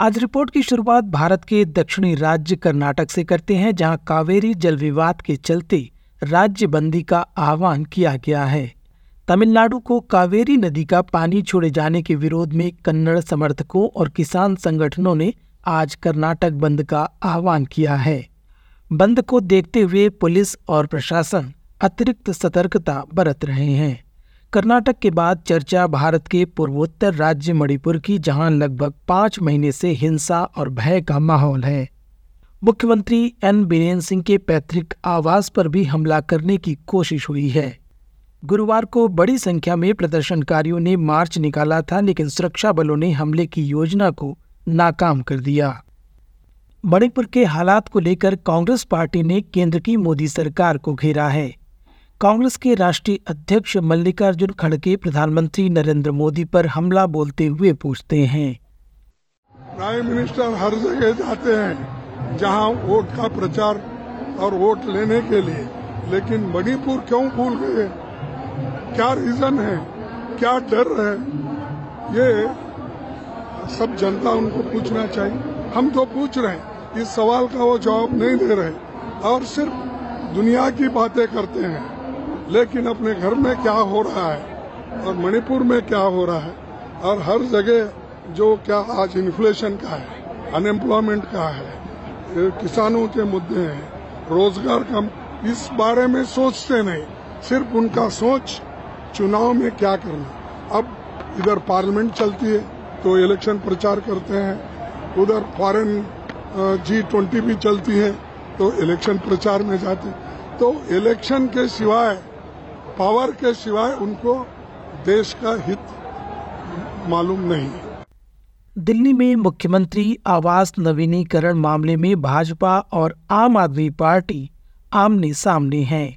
आज रिपोर्ट की शुरुआत भारत के दक्षिणी राज्य कर्नाटक से करते हैं, जहाँ कावेरी जल विवाद के चलते राज्य बंदी का आह्वान किया गया है। तमिलनाडु को कावेरी नदी का पानी छोड़े जाने के विरोध में कन्नड़ समर्थकों और किसान संगठनों ने आज कर्नाटक बंद का आह्वान किया है। बंद को देखते हुए पुलिस और प्रशासन अतिरिक्त सतर्कता बरत रहे हैं। कर्नाटक के बाद चर्चा भारत के पूर्वोत्तर राज्य मणिपुर की, जहाँ लगभग पाँच महीने से हिंसा और भय का माहौल है। मुख्यमंत्री एन बीरेन सिंह के पैतृक आवास पर भी हमला करने की कोशिश हुई है। गुरुवार को बड़ी संख्या में प्रदर्शनकारियों ने मार्च निकाला था, लेकिन सुरक्षा बलों ने हमले की योजना को नाकाम कर दिया। मणिपुर के हालात को लेकर कांग्रेस पार्टी ने केंद्र की मोदी सरकार को घेरा है। कांग्रेस के राष्ट्रीय अध्यक्ष मल्लिकार्जुन खड़गे प्रधानमंत्री नरेंद्र मोदी पर हमला बोलते हुए पूछते हैं। प्राइम मिनिस्टर हर जगह जाते हैं, जहाँ वोट का प्रचार और वोट लेने के लिए। लेकिन मणिपुर क्यों भूल गए? क्या रीजन है? क्या डर है? ये सब जनता उनको पूछना चाहिए। हम तो पूछ रहे हैं, इस सवाल का वो जवाब नहीं दे रहे। और सिर्फ़ दुनिया की बातें करते हैं। लेकिन अपने घर में क्या हो रहा है और मणिपुर में क्या हो रहा है और हर जगह जो क्या आज इन्फ्लेशन का है अनएम्प्लॉयमेंट का है किसानों के मुद्दे हैं, रोज़गार कम इस बारे में सोचते नहीं, सिर्फ़ उनका सोच, चुनाव में क्या करना। अब इधर पार्लियामेंट चलती है तो इलेक्शन प्रचार करते हैं, उधर फॉरेन जी ट्वेंटी भी चलती है तो इलेक्शन प्रचार में जाते तो इलेक्शन के सिवाय पावर के सिवाय उनको देश का हित मालूम नहीं। दिल्ली में मुख्यमंत्री आवास नवीनीकरण मामले में भाजपा और आम आदमी पार्टी आमने सामने हैं।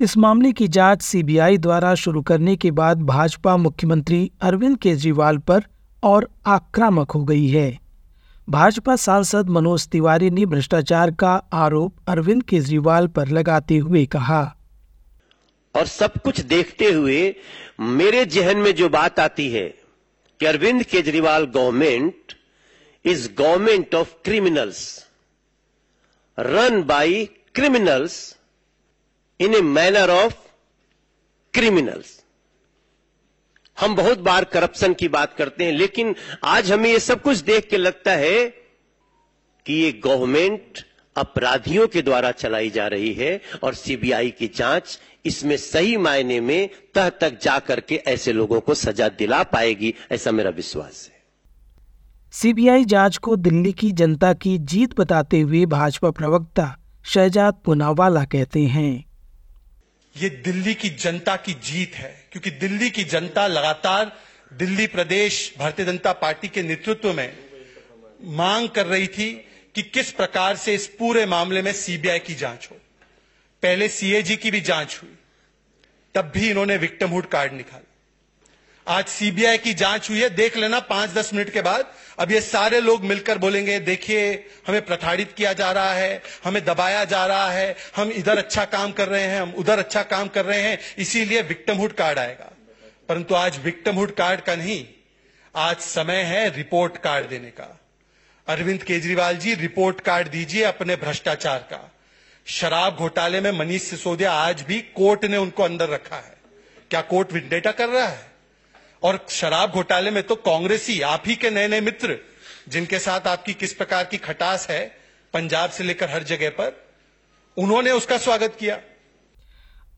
इस मामले की जाँच सीबीआई द्वारा शुरू करने के बाद भाजपा मुख्यमंत्री अरविंद केजरीवाल पर और आक्रामक हो गई है। भाजपा सांसद मनोज तिवारी ने भ्रष्टाचार का आरोप अरविंद केजरीवाल पर लगाते हुए कहा। और सब कुछ देखते हुए मेरे जहन में जो बात आती है कि Arvind Kejriwal government is government of criminals, run by criminals in a manner of criminals. हम बहुत बार करप्शन की बात करते हैं, लेकिन आज हमें यह सब कुछ देख के लगता है कि ये गवर्नमेंट अपराधियों के द्वारा चलाई जा रही है और सीबीआई की जाँच इसमें सही मायने में तह तक जा करके ऐसे लोगों को सजा दिला पाएगी ऐसा मेरा विश्वास है। सीबीआई जाँच को दिल्ली की जनता की जीत बताते हुए भाजपा प्रवक्ता शहजाद पुनावाला कहते हैं। ये दिल्ली की जनता की जीत है क्योंकि दिल्ली की जनता लगातार दिल्ली प्रदेश भारतीय जनता पार्टी के नेतृत्व में मांग कर रही थी कि किस प्रकार से इस पूरे मामले में सीबीआई की जाँच हो। पहले सीएजी की भी जाँच हुई, तब भी इन्होंने विक्टमहुड कार्ड निकाला। आज सीबीआई की जाँच हुई है, देख लेना पाँच दस मिनट के बाद, अब ये सारे लोग मिलकर बोलेंगे, देखिए, हमें प्रताड़ित किया जा रहा है, हमें दबाया जा रहा है, हम इधर अच्छा काम कर रहे हैं, हम उधर अच्छा काम कर रहे हैं, इसीलिए विक्टमहुड कार्ड आएगा। परंतु आज विक्टमहुड कार्ड का नहीं, आज समय है रिपोर्ट कार्ड देने का। अरविंद केजरीवाल जी, रिपोर्ट कार्ड दीजिए अपने भ्रष्टाचार का। शराब घोटाले में मनीष सिसोदिया आज भी कोर्ट ने उनको अंदर रखा है। क्या कोर्ट विंडेटा कर रहा है? और शराब घोटाले में तो कांग्रेस ही आप ही के नए नए मित्र, जिनके साथ आपकी किस प्रकार की खटास है, पंजाब से लेकर हर जगह पर, उन्होंने उसका स्वागत किया।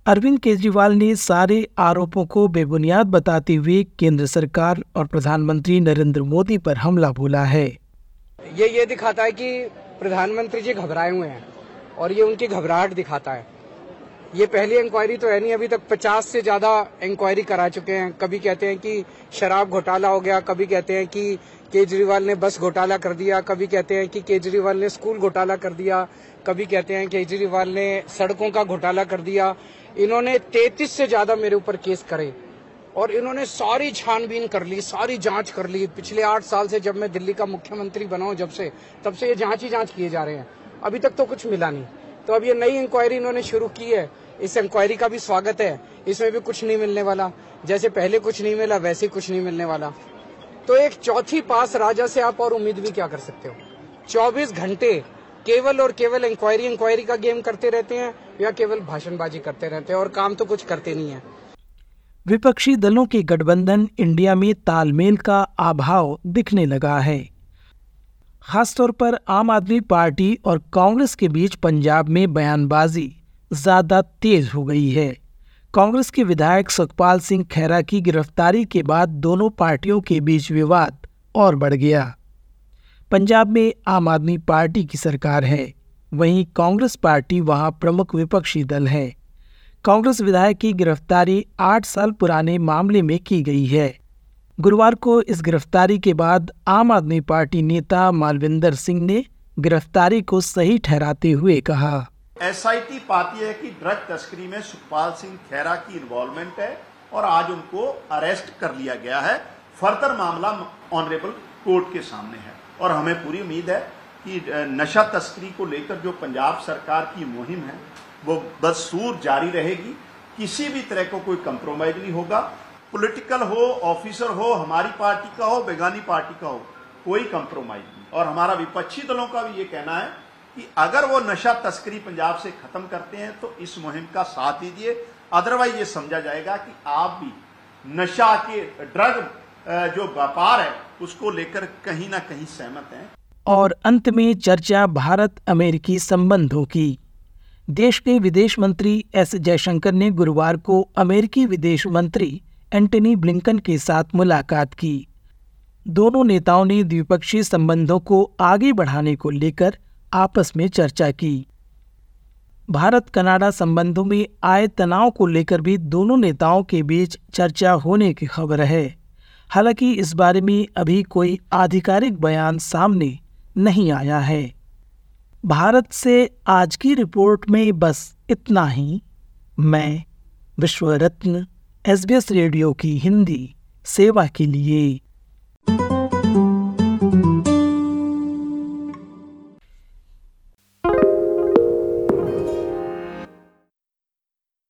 अरविंद केजरीवाल ने सारे आरोपों को बेबुनियाद बताते हुए केंद्र सरकार और प्रधानमंत्री नरेंद्र मोदी पर हमला बोला है। ये ये दिखाता है कि प्रधानमंत्री जी घबराए हुए हैं और ये उनकी घबराहट दिखाता है। ये पहली इंक्वायरी तो है नहीं, अभी तक 50 से ज़्यादा इंक्वायरी करा चुके हैं। कभी कहते हैं कि शराब घोटाला हो गया, कभी कहते हैं कि केजरीवाल ने बस घोटाला कर दिया, कभी कहते हैं कि केजरीवाल ने स्कूल घोटाला कर दिया, कभी कहते हैं केजरीवाल ने सड़कों का घोटाला कर दिया। इन्होंने 33 से ज़्यादा मेरे ऊपर केस करे। और इन्होंने सारी छानबीन कर ली, सारी जाँच कर ली। पिछले आठ साल से जब मैं दिल्ली का मुख्यमंत्री बना हूँ, जब से, तब से ये जाँच ही जाँच किए जा रहे हैं। अभी तक तो कुछ मिला नहीं। तो अब ये नई इंक्वायरी इन्होंने शुरू की है। इस इंक्वायरी का भी स्वागत है। इसमें भी कुछ नहीं मिलने वाला। जैसे पहले कुछ नहीं मिला, वैसे कुछ नहीं मिलने वाला। तो एक चौथी पास राजा से आप और उम्मीद भी क्या कर सकते हो? 24 घंटे केवल और केवल इंक्वायरी इंक्वायरी का गेम करते रहते हैं या केवल भाषणबाजी करते रहते हैं? और काम तो कुछ करते नहीं है। विपक्षी दलों के गठबंधन इंडिया में तालमेल का अभाव दिखने लगा है। खासतौर पर आम आदमी पार्टी और कांग्रेस के बीच पंजाब में बयानबाजी ज़्यादा तेज हो गई है। कांग्रेस के विधायक सुखपाल सिंह खैरा की गिरफ्तारी के बाद दोनों पार्टियों के बीच विवाद और बढ़ गया। पंजाब में आम आदमी पार्टी की सरकार है, वहीं कांग्रेस पार्टी वहाँ प्रमुख विपक्षी दल है। कांग्रेस विधायक की गिरफ्तारी आठ साल पुराने मामले में की गई है। गुरुवार को इस गिरफ्तारी के बाद आम आदमी पार्टी नेता मालविंदर सिंह ने गिरफ्तारी को सही ठहराते हुए कहा। एसआईटी पाती है कि ड्रग तस्करी में सुखपाल सिंह खेरा की इन्वॉल्वमेंट है और आज उनको अरेस्ट कर लिया गया है। फर्दर मामला ऑनरेबल कोर्ट के सामने है और हमें पूरी उम्मीद है कि नशा तस्करी को लेकर जो पंजाब सरकार की मुहिम है वो बदसूर जारी रहेगी। किसी भी तरह को कोई कंप्रोमाइज नहीं होगा। पॉलिटिकल हो ऑफिसर हो, हमारी पार्टी का हो बेगानी पार्टी का हो, कोई कंप्रोमाइज नहीं। और हमारा विपक्षी दलों का भी ये कहना है कि अगर वो नशा तस्करी पंजाब से खत्म करते हैं तो इस मुहिम का साथ दीजिए। अदरवाइज़ ये समझा जाएगा कि आप भी नशा के ड्रग जो व्यापार है, उसको लेकर कहीं ना कहीं सहमत हैं। और अंत में चर्चा भारत अमेरिकी संबंधों की। देश के विदेश मंत्री एस जयशंकर ने गुरुवार को अमेरिकी विदेश मंत्री एंटनी ब्लिंकन के साथ मुलाकात की। दोनों नेताओं ने द्विपक्षीय संबंधों को आगे बढ़ाने को लेकर आपस में चर्चा की। भारत कनाडा संबंधों में आए तनाव को लेकर भी दोनों नेताओं के बीच चर्चा होने की खबर है। हालाँकि इस बारे में अभी कोई आधिकारिक बयान सामने नहीं आया है। भारत से आज की रिपोर्ट में बस इतना ही। मैं विश्व रत्न एसबीएस रेडियो की हिंदी सेवा के लिए